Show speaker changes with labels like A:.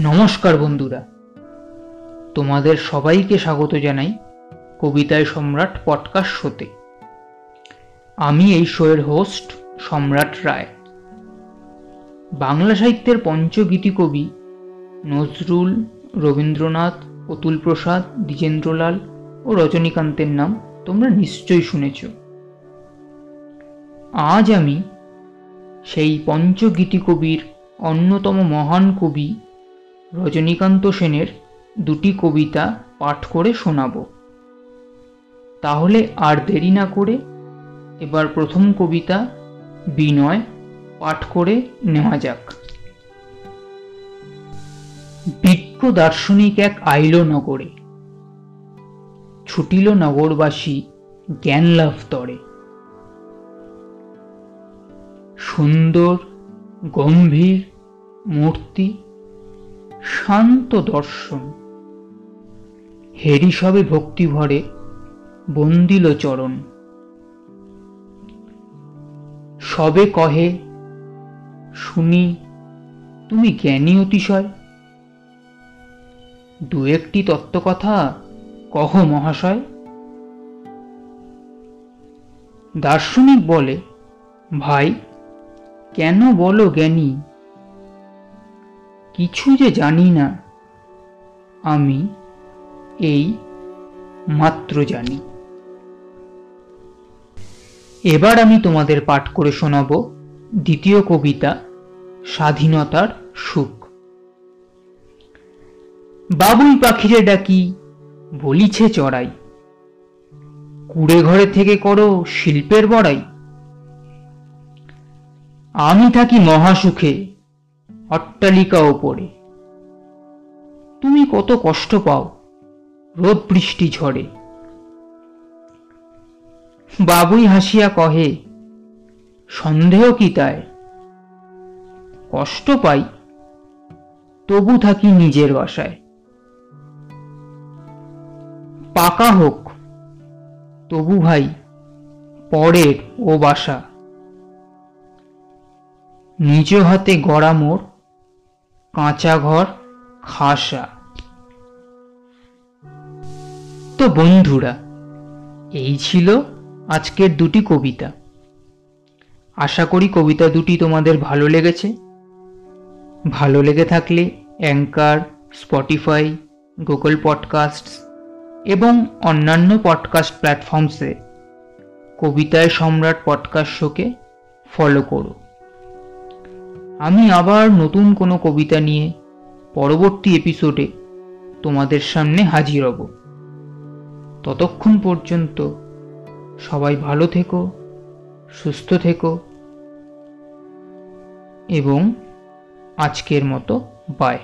A: নমস্কার বন্ধুরা। তোমাদের সবাইকে স্বাগত জানাই কবিতায় সম্রাট পডকাস্ট শোতে আমি এই শোয়ের হোস্ট সম্রাট রায়। বাংলা সাহিত্যের পঞ্চগীতি কবি নজরুল রবীন্দ্রনাথ, অতুল প্রসাদ, দ্বিজেন্দ্রলাল ও রজনীকান্তের নাম তোমরা নিশ্চয়ই শুনেছ। আজ আমি সেই পঞ্চগীতি কবির অন্যতম মহান কবি রজনীকান্ত সেনের দুটি কবিতা পাঠ করে শোনাব। তাহলে আর দেরি না করে এবার প্রথম কবিতা বিনয় পাঠ করে নেওয়া যাক। বিজ্ঞ দার্শনিক এক আইল নগরে, ছুটিল নগরবাসী জ্ঞান লাভ তরে। সুন্দর, গম্ভীর মূর্তি শান্ত দর্শন। হেরি সবে ভক্তি ভরে বন্দিল চরণ। সবে কহে, শুনি, তুমি জ্ঞানী অতিশয়। দু একটি তত্ত্বকথা কহ মহাশয়। দার্শনিক বলে, ভাই, কেন বলো জ্ঞানী কিছু যে জানি না। আমি এই মাত্র জানি। এবার আমি তোমাদের পাঠ করে শোনাব দ্বিতীয় কবিতা, স্বাধীনতার সুখ। বাবুই পাখিরে ডাকি, বলিছে চড়াই। কুড়ে ঘরে থেকে করো শিল্পের বড়াই। আমি থাকি মহাসুখে অট্টালিকা ওপরে। তুমি কত কষ্ট পাও, রোদ বৃষ্টি ঝরে বাবুই হাসিয়া কহে, সন্দেহ কি তাই কষ্ট পাই, তবু থাকি নিজের বাসায়। পাকা হোক, তবু ভাই, পরের ও বাসা। নিজ হাতে গড়া মোর কাঁচা ঘর, খাসা। তো বন্ধুরা, এই ছিল আজকের দুটি কবিতা। আশা করি কবিতা দুটি তোমাদের ভালো লেগেছে। ভালো লেগে থাকলে অ্যাঙ্কার, স্পটিফাই, গুগল পডকাস্ট এবং অন্যান্য পডকাস্ট প্ল্যাটফর্মসে কবিতায় সম্রাট পডকাস্ট শোকে ফলো করো। আমি আবার নতুন কোনো কবিতা নিয়ে পরবর্তী এপিসোডে তোমাদের সামনে হাজির হব। ততক্ষণ পর্যন্ত সবাই ভালো থেকো, সুস্থ থেকো এবং আজকের মতো বাই